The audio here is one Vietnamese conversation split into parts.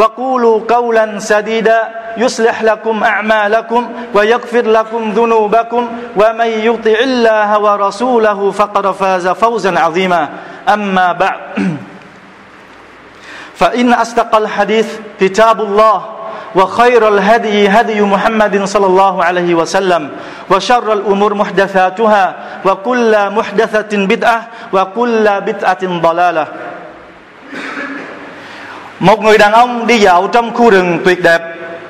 وقولوا قولا سديدا يصلح لكم أعمالكم ويغفر لكم ذنوبكم ومن يطع الله ورسوله فقد فاز فوزا عظيما. أما بعد فإن أصدق الحديث كتاب الله وخير الهدي هدي محمد صلى الله عليه وسلم وشر الأمور محدثاتها وكل محدثة بدعة وكل بدعة ضلالة. Một người đàn ông đi dạo trong khu rừng tuyệt đẹp.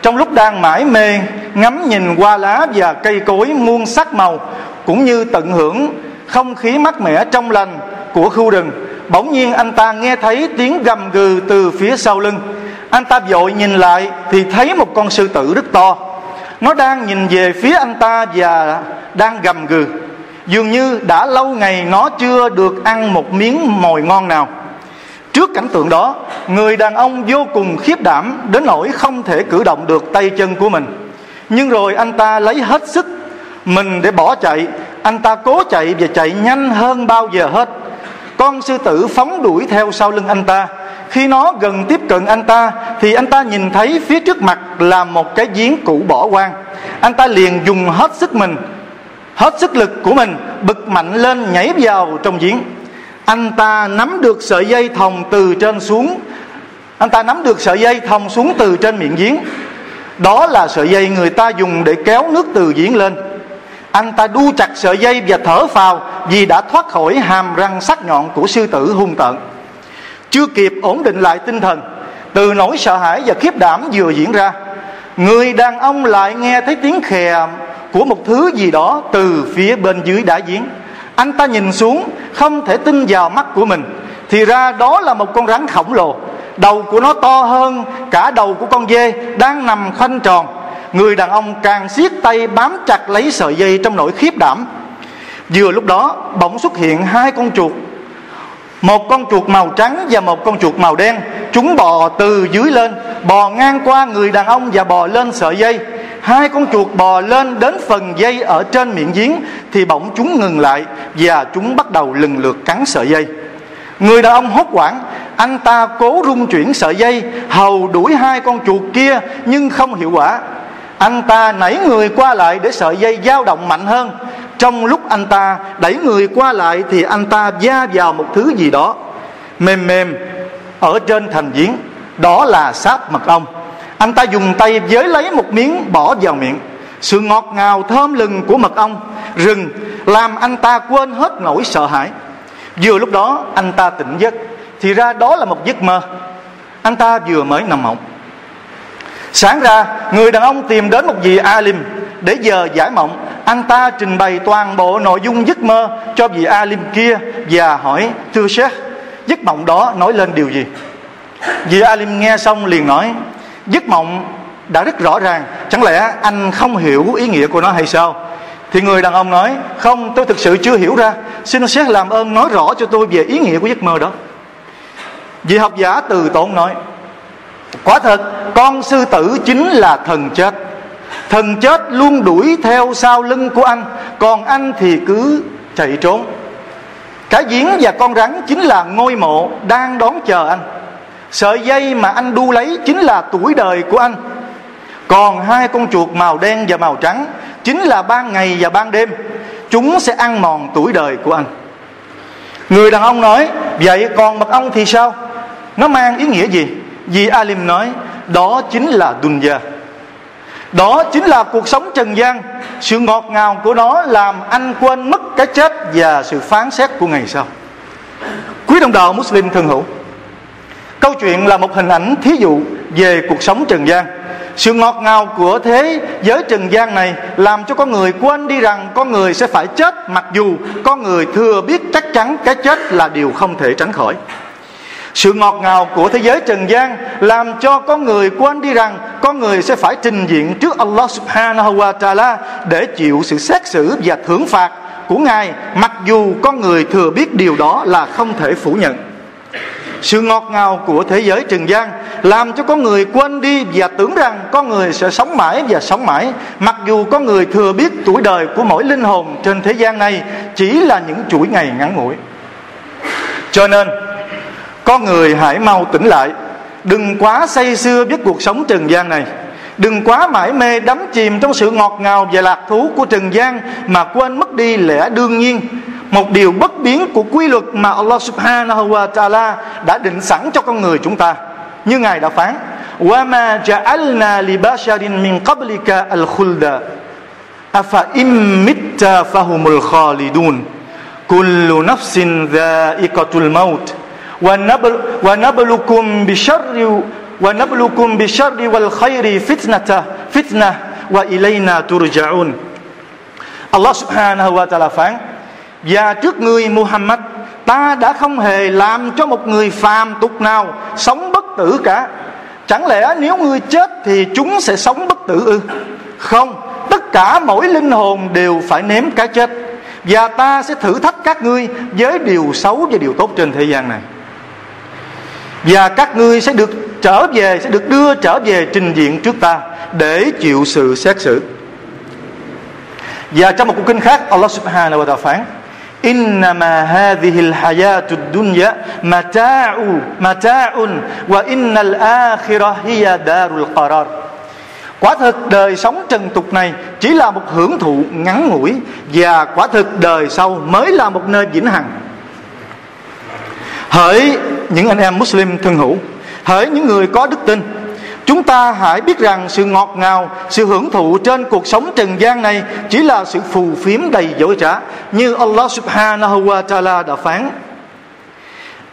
Trong lúc đang mải mê, ngắm nhìn qua lá và cây cối muôn sắc màu, Cũng như tận hưởng không khí mát mẻ trong lành của khu rừng, Bỗng nhiên anh ta nghe thấy tiếng gầm gừ từ phía sau lưng. Anh ta vội nhìn lại thì thấy một con sư tử rất to. Nó đang nhìn về phía anh ta và đang gầm gừ. Dường như đã lâu ngày nó chưa được ăn một miếng mồi ngon nào. Trước cảnh tượng đó, Người đàn ông vô cùng khiếp đảm Đến nỗi không thể cử động được tay chân của mình. Nhưng rồi anh ta lấy hết sức, Mình để bỏ chạy. Anh ta cố chạy và chạy nhanh hơn bao giờ hết. Con sư tử phóng đuổi theo sau lưng anh ta. Khi nó gần tiếp cận anh ta, Thì anh ta nhìn thấy phía trước mặt Là một cái giếng cũ bỏ hoang. Anh ta liền dùng hết sức mình, Hết sức lực của mình, Bực mạnh lên nhảy vào trong giếng anh ta nắm được sợi dây thòng từ trên xuống. Anh ta nắm được sợi dây thòng xuống từ trên miệng giếng. Đó là sợi dây người ta dùng để kéo nước từ giếng lên. Anh ta đu chặt sợi dây và thở phào vì đã thoát khỏi hàm răng sắc nhọn của sư tử hung tợn. Chưa kịp ổn định lại tinh thần, từ nỗi sợ hãi và khiếp đảm vừa diễn ra, người đàn ông lại nghe thấy tiếng khè của một thứ gì đó từ phía bên dưới đá giếng anh ta nhìn xuống, không thể tin vào mắt của mình. Thì ra đó là một con rắn khổng lồ. Đầu của nó to hơn cả đầu của con dê đang nằm khoanh tròn. Người đàn ông càng siết tay bám chặt lấy sợi dây trong nỗi khiếp đảm. Vừa lúc đó, bỗng xuất hiện hai con chuột. Một con chuột màu trắng và một con chuột màu đen. Chúng bò từ dưới lên, bò ngang qua người đàn ông và bò lên sợi dây hai con chuột bò lên đến phần dây ở trên miệng giếng thì bỗng chúng ngừng lại và chúng bắt đầu lần lượt cắn sợi dây. Người đàn ông hốt hoảng, anh ta cố rung chuyển sợi dây, hầu đuổi hai con chuột kia nhưng không hiệu quả. Anh ta nảy người qua lại để sợi dây dao động mạnh hơn. Trong lúc anh ta đẩy người qua lại thì anh ta va vào một thứ gì đó. Mềm mềm, ở trên thành giếng, đó là sáp mật ong anh ta dùng tay giới lấy một miếng bỏ vào miệng. Sự ngọt ngào thơm lừng của mật ong, rừng, làm anh ta quên hết nỗi sợ hãi. Vừa lúc đó, anh ta tỉnh giấc, thì ra đó là một giấc mơ. Anh ta vừa mới nằm mộng. Sáng ra, người đàn ông tìm đến một vị alim để giờ giải mộng. Anh ta trình bày toàn bộ nội dung giấc mơ cho vị alim kia và hỏi, thưa sếp, giấc mộng đó nói lên điều gì? Vị alim nghe xong liền nói giấc mộng đã rất rõ ràng. Chẳng lẽ anh không hiểu ý nghĩa của nó hay sao? Thì người đàn ông nói, không, tôi thực sự chưa hiểu ra. Xin xét làm ơn nói rõ cho tôi về ý nghĩa của giấc mơ đó. Vị học giả từ tốn nói, quả thật, con sư tử chính là thần chết. Thần chết luôn đuổi theo sau lưng của anh, còn anh thì cứ chạy trốn. Cái giếng và con rắn chính là ngôi mộ đang đón chờ anh sợi dây mà anh đu lấy chính là tuổi đời của anh. Còn hai con chuột màu đen và màu trắng chính là ban ngày và ban đêm. Chúng sẽ ăn mòn tuổi đời của anh. Người đàn ông nói, vậy còn mật ong thì sao? Nó mang ý nghĩa gì? Vì alim nói, đó chính là dunya. Đó chính là cuộc sống trần gian. Sự ngọt ngào của nó làm anh quên mất cái chết và sự phán xét của ngày sau. Quý đồng đạo muslim thân hữu câu chuyện là một hình ảnh thí dụ về cuộc sống trần gian sự ngọt ngào của thế giới trần gian này làm cho con người quên đi rằng con người sẽ phải chết mặc dù con người thừa biết chắc chắn cái chết là điều không thể tránh khỏi sự ngọt ngào của thế giới trần gian làm cho con người quên đi rằng con người sẽ phải trình diện trước Allah subhanahu wa ta'ala để chịu sự xét xử và thưởng phạt của Ngài, mặc dù con người thừa biết điều đó là không thể phủ nhận. Sự ngọt ngào của thế giới trần gian làm cho con người quên đi và tưởng rằng con người sẽ sống mãi và sống mãi. Mặc dù con người thừa biết tuổi đời của mỗi linh hồn trên thế gian này chỉ là những chuỗi ngày ngắn ngủi. Cho nên, con người hãy mau tỉnh lại. Đừng quá say sưa với cuộc sống trần gian này. Đừng quá mải mê đắm chìm trong sự ngọt ngào và lạc thú của trần gian mà quên mất đi lẽ đương nhiên một điều bất biến của quy luật mà Allah Subhanahu wa Taala đã định sẵn cho con người chúng ta. Như Ngài đã phán: "Wa ma ja'alna li basharin min qablika al-khulda afa im mitta fahumul khalidun." Kullu nafsin dha'iqatul maut wa nablukum bi sharri wa nablukum bi sharri wal khairi fitnata, fitnah, wa ilayna turja'un. Allah Subhanahu wa Taala phán: và trước người Muhammad, Ta đã không hề làm cho một người phàm tục nào Sống bất tử cả. Chẳng lẽ nếu ngươi chết Thì chúng sẽ sống bất tử ư? Không, Tất cả mỗi linh hồn đều phải nếm cái chết. Và ta sẽ thử thách các ngươi Với điều xấu và điều tốt trên thế gian này. Và các ngươi sẽ được trở về, sẽ được đưa trở về trình diện trước ta để chịu sự xét xử. Và trong một cuộc kinh khác, Allah subhanahu wa ta'ala phán Innama hadhil hayatud dunya mata'u mata'un wa innal akhirah hiya darul qarar. Quả thực đời sống trần tục này chỉ là một hưởng thụ ngắn ngủi và quả thực đời sau mới là một nơi vĩnh hằng. Hỡi những anh em Muslim thân hữu, hỡi những người có đức tin, chúng ta hãy biết rằng sự ngọt ngào sự hưởng thụ trên cuộc sống trần gian này chỉ là sự phù phiếm đầy dối trá như Allah subhanahu wa ta'ala đã phán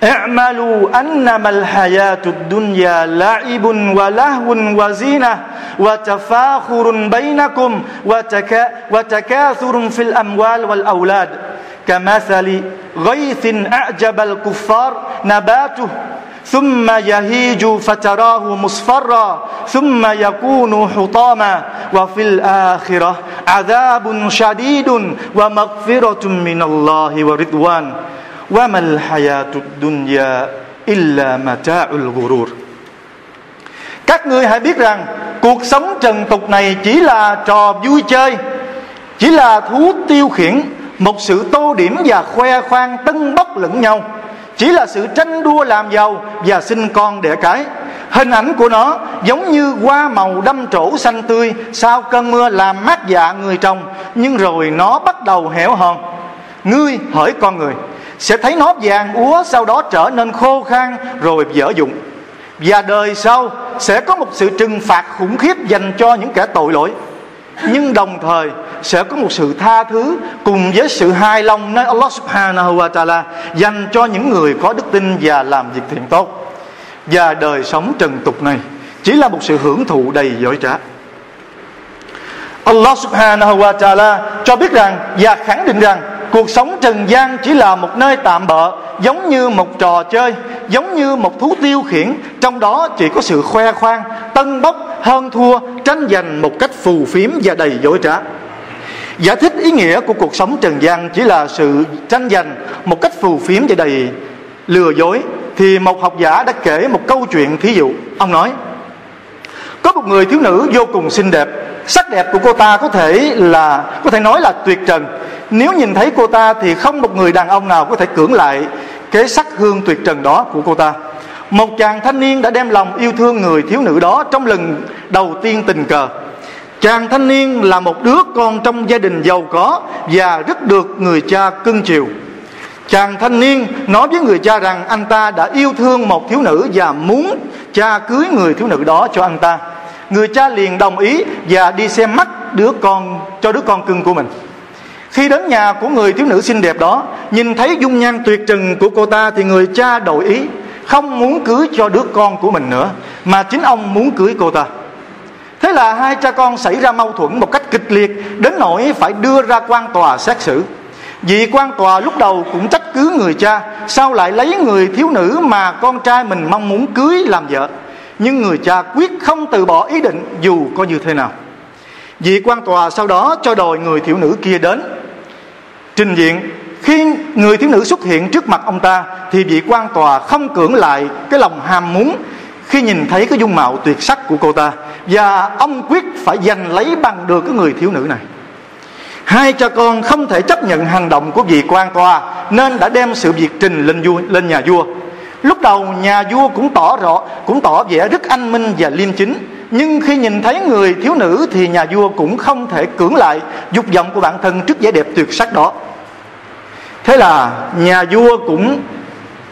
اعملوا أنما الحياة الدنيا لعب ولهو وزينة وتفاخر بينكم وتكا وتكاثر في الأموال والأولاد كمثل غيث أعجب الكفار نباته ثم يهيج فتراه مصفرا ثم يكون حطاما وفي الآخرة عذاب شديد ومغفرة من الله ورضوان وما الحياة الدنيا إلا متاع الغرور Các ngươi hãy biết rằng cuộc sống trần tục này chỉ là trò vui chơi, chỉ là thú tiêu khiển một sự tô điểm và khoe khoang tân bốc lẫn nhau chỉ là sự tranh đua làm giàu và sinh con đẻ cái. Hình ảnh của nó giống như hoa màu đâm trổ xanh tươi sau cơn mưa làm mát dạ người trồng, nhưng rồi nó bắt đầu héo hòn ngươi hỡi con người, sẽ thấy nó vàng úa sau đó trở nên khô khan rồi dở dụng. Và đời sau sẽ có một sự trừng phạt khủng khiếp dành cho những kẻ tội lỗi nhưng đồng thời sẽ có một sự tha thứ cùng với sự hài lòng nơi Allah subhanahu wa ta'ala dành cho những người có đức tin và làm việc thiện tốt. Và đời sống trần tục này chỉ là một sự hưởng thụ đầy dối trá. Allah subhanahu wa ta'ala cho biết rằng và khẳng định rằng cuộc sống trần gian chỉ là một nơi tạm bợ, giống như một trò chơi, giống như một thú tiêu khiển. Trong đó chỉ có sự khoe khoang, tân bốc, hơn thua, tranh giành một cách phù phiếm và đầy dối trá. Giải thích ý nghĩa của cuộc sống trần gian chỉ là sự tranh giành một cách phù phiếm và đầy lừa dối, thì một học giả đã kể một câu chuyện thí dụ. Ông nói, có một người thiếu nữ vô cùng xinh đẹp, sắc đẹp của cô ta có thể là, có thể nói là tuyệt trần nếu nhìn thấy cô ta thì không một người đàn ông nào có thể cưỡng lại cái sắc hương tuyệt trần đó của cô ta. Một chàng thanh niên đã đem lòng yêu thương người thiếu nữ đó trong lần đầu tiên tình cờ. Chàng thanh niên là một đứa con trong gia đình giàu có và rất được người cha cưng chiều. Chàng thanh niên nói với người cha rằng anh ta đã yêu thương một thiếu nữ và muốn cha cưới người thiếu nữ đó cho anh ta. Người cha liền đồng ý và đi xem mắt đứa con, cho đứa con cưng của mình khi đến nhà của người thiếu nữ xinh đẹp đó, nhìn thấy dung nhan tuyệt trần của cô ta thì người cha đổi ý, không muốn cưới cho đứa con của mình nữa, mà chính ông muốn cưới cô ta. Thế là hai cha con xảy ra mâu thuẫn một cách kịch liệt, đến nỗi phải đưa ra quan tòa xét xử. Vị quan tòa lúc đầu cũng trách cứ người cha, sao lại lấy người thiếu nữ mà con trai mình mong muốn cưới làm vợ? Nhưng người cha quyết không từ bỏ ý định, dù có như thế nào. Vị quan tòa sau đó cho đòi người thiếu nữ kia đến trình diện, khi người thiếu nữ xuất hiện trước mặt ông ta thì vị quan tòa không cưỡng lại cái lòng ham muốn khi nhìn thấy cái dung mạo tuyệt sắc của cô ta. Và ông quyết phải giành lấy bằng được cái người thiếu nữ này. Hai cha con không thể chấp nhận hành động của vị quan tòa nên đã đem sự việc trình lên vua lên nhà vua. Lúc đầu nhà vua cũng tỏ rõ cũng tỏ vẻ rất anh minh và liêm chính. Nhưng khi nhìn thấy người thiếu nữ thì nhà vua cũng không thể cưỡng lại dục vọng của bản thân trước vẻ đẹp tuyệt sắc đó thế là nhà vua cũng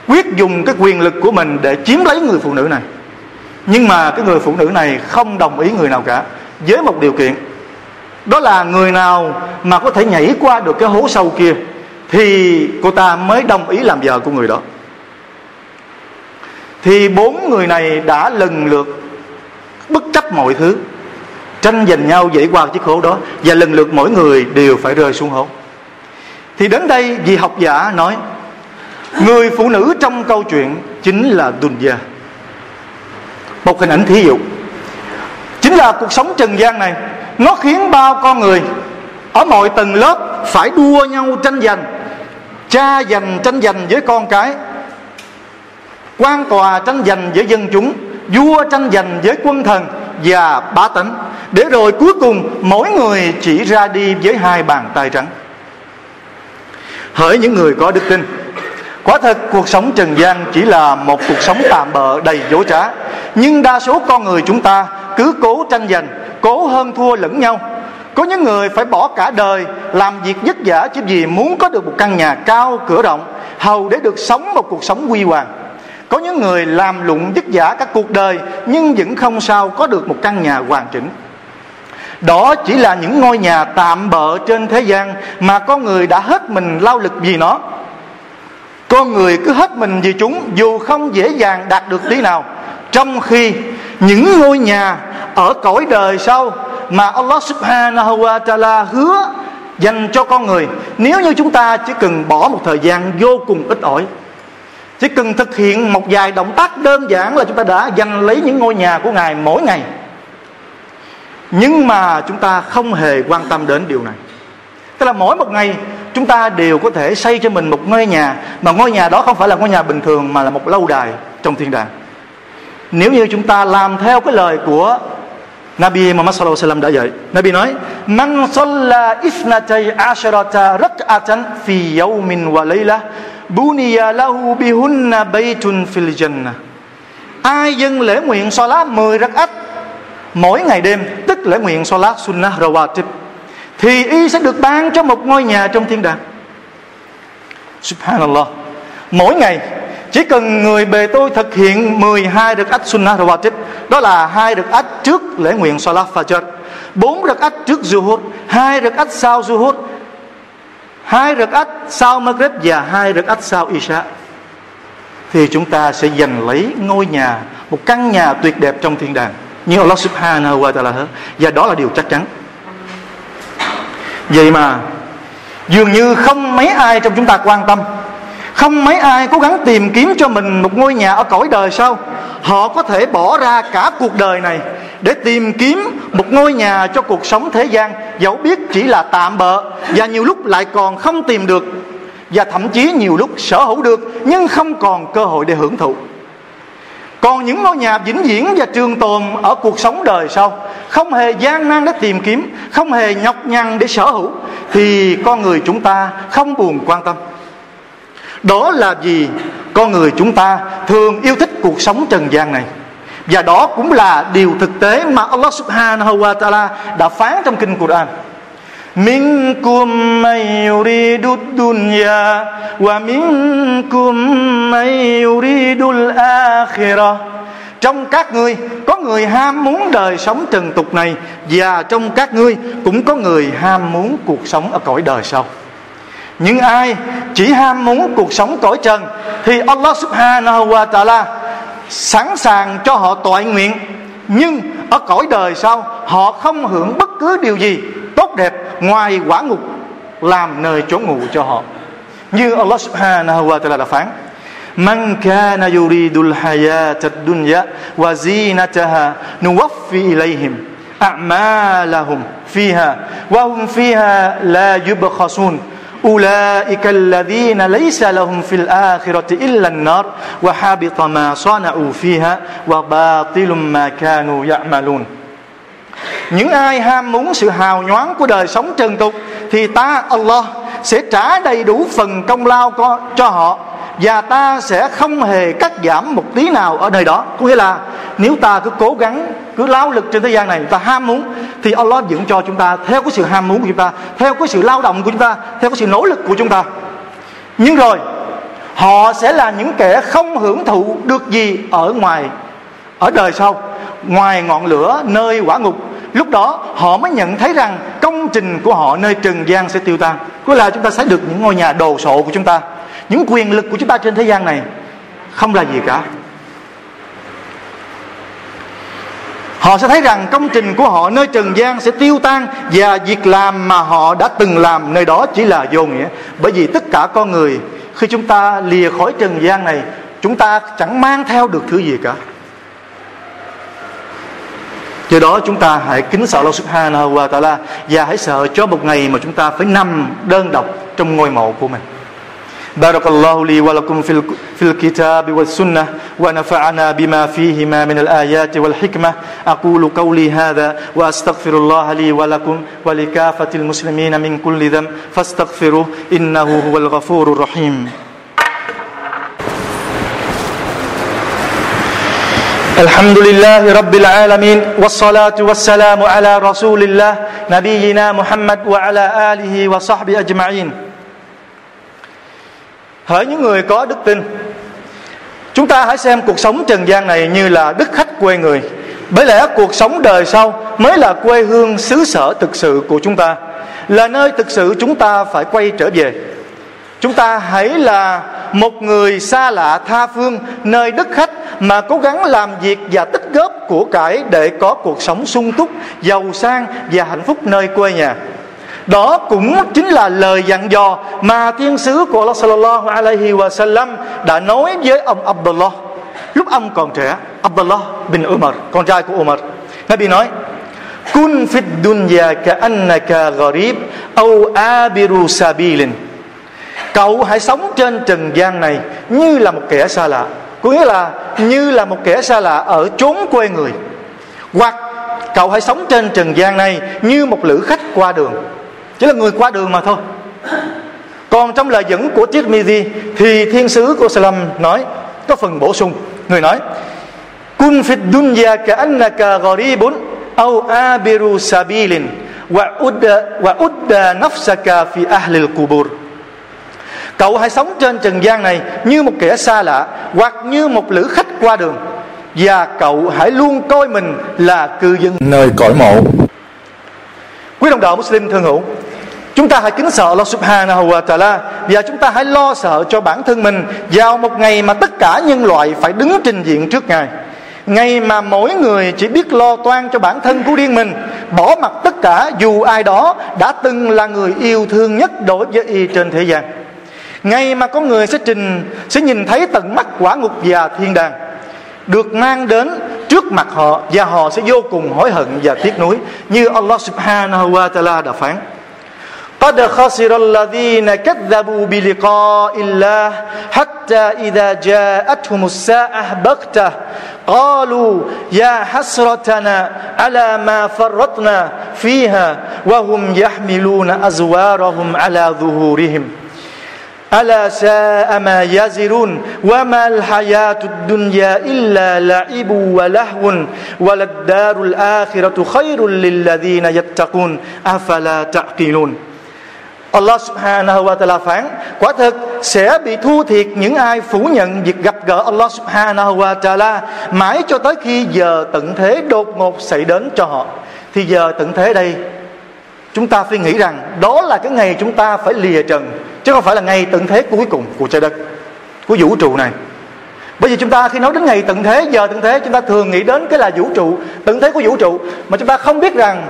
quyết dùng cái quyền lực của mình để chiếm lấy người phụ nữ này. Nhưng mà cái người phụ nữ này không đồng ý người nào cả, với một điều kiện. Đó là người nào mà có thể nhảy qua được cái hố sâu kia, thì cô ta mới đồng ý làm vợ của người đó. Thì bốn người này đã lần lượt bất chấp mọi thứ, tranh giành nhau dễ qua chiếc hố đó, và lần lượt mỗi người đều phải rơi xuống hố thì đến đây vị học giả nói, người phụ nữ trong câu chuyện chính là Dunya. Một hình ảnh thí dụ, chính là cuộc sống trần gian này, nó khiến bao con người ở mọi tầng lớp phải đua nhau tranh giành cha giành tranh giành với con cái, quan tòa tranh giành với dân chúng, vua tranh giành với quân thần và bá tánh, để rồi cuối cùng mỗi người chỉ ra đi với hai bàn tay trắng hỡi những người có đức tin. Quả thật, cuộc sống trần gian chỉ là một cuộc sống tạm bợ đầy dối trá. Nhưng đa số con người chúng ta cứ cố tranh giành, cố hơn thua lẫn nhau. Có những người phải bỏ cả đời làm việc vất vả chỉ vì muốn có được một căn nhà cao cửa rộng, hầu để được sống một cuộc sống huy hoàng. Có những người làm lụng vất vả các cuộc đời nhưng vẫn không sao có được một căn nhà hoàn chỉnh đó chỉ là những ngôi nhà tạm bợ trên thế gian mà con người đã hết mình lao lực vì nó. Con người cứ hết mình vì chúng, dù không dễ dàng đạt được tí nào. Trong khi những ngôi nhà ở cõi đời sau mà Allah subhanahu wa ta'ala hứa dành cho con người, nếu như chúng ta chỉ cần bỏ một thời gian vô cùng ít ỏi, chỉ cần thực hiện một vài động tác đơn giản là chúng ta đã giành lấy những ngôi nhà của ngài mỗi ngày nhưng mà chúng ta không hề quan tâm đến điều này tức là mỗi một ngày chúng ta đều có thể xây cho mình một ngôi nhà mà ngôi nhà đó không phải là ngôi nhà bình thường mà là một lâu đài trong thiên đàng nếu như chúng ta làm theo cái lời của Nabi Muhammad sallallahu alaihi wasallam đã dạy. Nabi nói: "Man salla isnatay asharata rak'atan fi yawmin wa layla buniya lahu bihunna baytun fil jannah." Ai dâng lễ nguyện salat 10 rak'at mỗi ngày đêm, lễ nguyện salat sunnah rawatib, thì y sẽ được ban cho một ngôi nhà trong thiên đàng. Subhanallah. Mỗi ngày, chỉ cần người bề tôi thực hiện 12 rực ách sunnah rawatib, đó là hai rực ách trước lễ nguyện salat fajr, bốn rực ách trước zuhur, hai rực ách sau zuhur, hai rực ách sau maghrib và hai rực ách sau isha thì chúng ta sẽ giành lấy ngôi nhà, một căn nhà tuyệt đẹp trong thiên đàng như Allah subhanahu wa ta'ala hết và đó là điều chắc chắn. Vậy mà, dường như không mấy ai trong chúng ta quan tâm. Không mấy ai cố gắng tìm kiếm cho mình một ngôi nhà ở cõi đời sau. Họ có thể bỏ ra cả cuộc đời này để tìm kiếm một ngôi nhà cho cuộc sống thế gian. Dẫu biết chỉ là tạm bợ và nhiều lúc lại còn không tìm được và thậm chí nhiều lúc sở hữu được, nhưng không còn cơ hội để hưởng thụ còn những ngôi nhà vĩnh viễn và trường tồn ở cuộc sống đời sau không hề gian nan để tìm kiếm không hề nhọc nhằn để sở hữu thì con người chúng ta không buồn quan tâm đó là vì con người chúng ta thường yêu thích cuộc sống trần gian này và đó cũng là điều thực tế mà Allah subhanahu wa ta'ala đã phán trong kinh Quran منكم من يريد الدنيا ومنكم من يريد akhirah trong các ngươi, có người ham muốn đời sống trần tục này, và trong các ngươi cũng có người ham muốn cuộc sống ở cõi đời sau. Nhưng ai chỉ ham muốn cuộc sống cõi trần, thì Allah subhanahu wa ta'ala sẵn sàng cho họ tội nguyện. Nhưng ở cõi đời sau, họ không hưởng bất cứ điều gì tốt đẹp ngoài quả ngục, làm nơi chỗ ngủ cho họ. Như Allah subhanahu wa ta'ala đã phán. من كان يريد الحياة الدنيا وزينتها نوفي إليهم أعمالهم فيها وهم فيها لا يبخسون أولئك الذين ليس لهم في الآخرة إلا النار وحبط ما صنعوا فيها وباطل ما كانوا يعملون những ai ham muốn sự hào nhoáng của đời sống trần tục thì ta Allah sẽ trả đầy đủ phần công lao cho họ và ta sẽ không hề cắt giảm một tí nào ở nơi đó. Có nghĩa là nếu ta cứ cố gắng, cứ lao lực trên thế gian này, ta ham muốn, thì Allah dựng cho chúng ta theo cái sự ham muốn của chúng ta, theo cái sự lao động của chúng ta, theo cái sự nỗ lực của chúng ta. Nhưng rồi, họ sẽ là những kẻ không hưởng thụ được gì ở ngoài, ở đời sau, ngoài ngọn lửa, nơi quả ngục. Lúc đó, họ mới nhận thấy rằng công trình của họ nơi trần gian sẽ tiêu tan. Có là chúng ta sẽ được những ngôi nhà đồ sộ của chúng ta những quyền lực của chúng ta trên thế gian này không là gì cả. Họ sẽ thấy rằng công trình của họ nơi trần gian sẽ tiêu tan và việc làm mà họ đã từng làm nơi đó chỉ là vô nghĩa. Bởi vì tất cả con người, khi chúng ta lìa khỏi trần gian này, chúng ta chẳng mang theo được thứ gì cả. Do đó chúng ta hãy kính sợ Allah subhanahu wa ta'ala Và hãy sợ cho một ngày mà chúng ta phải nằm đơn độc trong ngôi mộ của mình. بارك الله لي ولكم في في الكتاب والسنة ونفعنا بما فيهما من الآيات والحكمة. أقول قولي هذا وأستغفر الله لي ولكم ولكافة المسلمين من كل ذنب. فاستغفروه إنه هو الغفور الرحيم. الحمد لله رب العالمين والصلاة والسلام على رسول الله نبينا محمد وعلى آله وصحبه أجمعين. Hỡi những người có đức tin. Chúng ta hãy xem cuộc sống trần gian này như là đức khách quê người. Bởi lẽ cuộc sống đời sau mới là quê hương xứ sở thực sự của chúng ta, là nơi thực sự chúng ta phải quay trở về. Chúng ta hãy là một người xa lạ tha phương, nơi đất khách mà cố gắng làm việc và tích góp của cải để có cuộc sống sung túc, giàu sang và hạnh phúc nơi quê nhà đó cũng chính là lời dặn dò mà thiên sứ của Allah sallallahu alaihi wa sallam đã nói với ông Abdullah. Lúc ông còn trẻ, Abdullah bin Umar, con trai của Umar, Nabi nói, kun fid dunya ka annaka gharib au abiru sabilin. Cậu hãy sống trên trần gian này như là một kẻ xa lạ, có nghĩa là như là một kẻ xa lạ ở chốn quê người. Hoặc cậu hãy sống trên trần gian này như một lữ khách qua đường chỉ là người qua đường mà thôi. Còn trong lời dẫn của Tirmidhi thì thiên sứ của Salam nói có phần bổ sung. Người nói kun fit dunya ka annaka gharibun aw abiru sabilin wa udda wa udda nafsaka fi ahli al-qubur Cậu hãy sống trên trần gian này như một kẻ xa lạ Hoặc như một lữ khách qua đường. Và cậu hãy luôn coi mình là cư dân. Nơi cõi mộ. Quý đồng đạo Muslim thương hữu Chúng ta hãy kính sợ Allah subhanahu wa ta'ala Và chúng ta hãy lo sợ cho bản thân mình Vào một ngày mà tất cả nhân loại phải đứng trình diện trước Ngài. Ngày mà mỗi người chỉ biết lo toan cho bản thân của riêng mình, Bỏ mặt tất cả dù ai đó đã từng là người yêu thương nhất đối với y trên thế gian. Ngày mà con người sẽ trình, Sẽ nhìn thấy tận mắt quả ngục và thiên đàng, Được mang đến trước mặt họ Và họ sẽ vô cùng hối hận và tiếc nuối, Như Allah subhanahu wa ta'ala đã phán. قد خسر الذين كذبوا بلقاء الله حتى إذا جاءتهم الساعة بغتة. قالوا يا حسرتنا على ما فرطنا فيها وهم يحملون أزوارهم على ظهورهم. ألا ساء ما يزرون وما الحياة الدنيا إلا لعب ولهو وللدار الآخرة خير للذين يتقون. أفلا تعقلون؟ Allah subhanahu wa ta'ala phán, Quả thực sẽ bị thu thiệt những ai phủ nhận việc gặp gỡ Allah subhanahu wa ta'ala mãi cho tới khi giờ tận thế đột ngột xảy đến cho họ. Thì giờ tận thế đây, chúng ta phải nghĩ rằng đó là cái ngày chúng ta phải lìa trần, chứ không phải là ngày tận thế cuối cùng của trái đất, của vũ trụ này. Bởi vì chúng ta khi nói đến ngày tận thế, giờ tận thế, chúng ta thường nghĩ đến cái là vũ trụ, tận thế của vũ trụ, mà chúng ta không biết rằng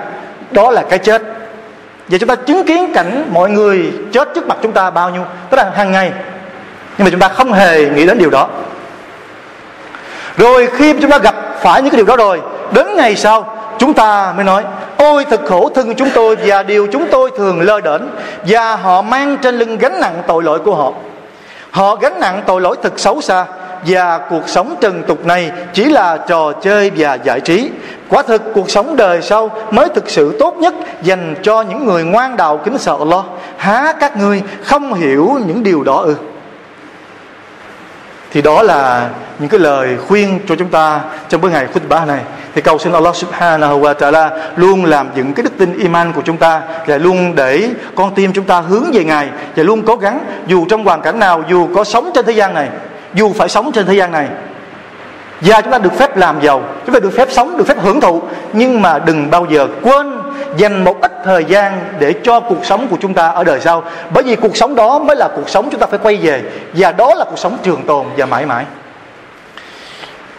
đó là cái chết và chúng ta chứng kiến cảnh mọi người chết trước mặt chúng ta bao nhiêu? Tức là hàng ngày. Nhưng mà chúng ta không hề nghĩ đến điều đó. Rồi khi chúng ta gặp phải những cái điều đó rồi, đến ngày sau, chúng ta mới nói, ôi, thật khổ thân chúng tôi và điều chúng tôi thường lơ đễnh và họ mang trên lưng gánh nặng tội lỗi của họ. Họ gánh nặng tội lỗi thật xấu xa và cuộc sống trần tục này chỉ là trò chơi và giải trí. Quả thực, cuộc sống đời sau mới thực sự tốt nhất dành cho những người ngoan đạo kính sợ lo. Há các ngươi không hiểu những điều đó ư? Thì đó là những cái lời khuyên cho chúng ta trong bữa ngày khutbah này. Thì cầu xin Allah subhanahu wa ta'ala luôn làm dựng cái đức tin iman của chúng ta và luôn để con tim chúng ta hướng về Ngài và luôn cố gắng dù trong hoàn cảnh nào, dù có sống trên thế gian này dù phải sống trên thế gian này và chúng ta được phép làm giàu, chúng ta được phép sống, được phép hưởng thụ, nhưng mà đừng bao giờ quên dành một ít thời gian để cho cuộc sống của chúng ta ở đời sau. Bởi vì cuộc sống đó mới là cuộc sống chúng ta phải quay về, và đó là cuộc sống trường tồn và mãi mãi.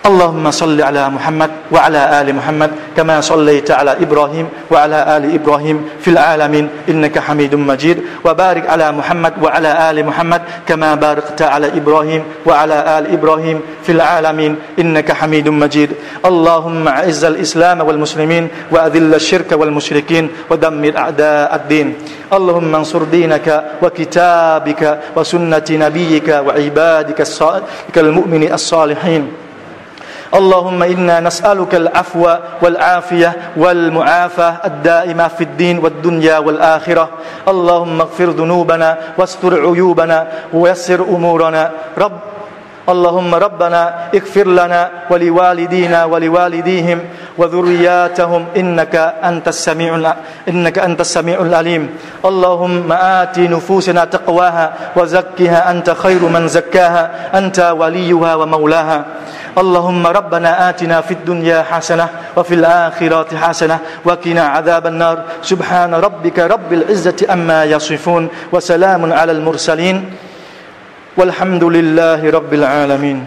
اللهم صل على محمد وعلى آل محمد كما صليت على إبراهيم وعلى آل إبراهيم في العالمين إنك حميد مجيد وبارك على محمد وعلى آل محمد كما باركت على إبراهيم وعلى آل إبراهيم في العالمين إنك حميد مجيد اللهم أعز الإسلام والمسلمين وأذل الشرك والمشركين ودمر أعداء الدين اللهم انصر دينك وكتابك وسنة نبيك وعبادك المؤمن الصالحين اللهم إنا نسألك العفو والعافية والمعافاه الدائمة في الدين والدنيا والآخرة. اللهم اغفر ذنوبنا واستر عيوبنا ويسر أمورنا. رب اللهم ربنا اغفر لنا ولوالدينا ولوالديهم وذرياتهم. إنك أنت السميع إنك أنت السميع العليم. اللهم آت نفوسنا تقواها وزكها. أنت خير من زكاها. أنت وليها ومولاها. اللهم ربنا آتنا في الدنيا حسنة وفي الآخرة حسنة وقنا عذاب النار. سبحان ربك رب العزة أما يصفون وسلام على المرسلين. والحمد لله رب العالمين.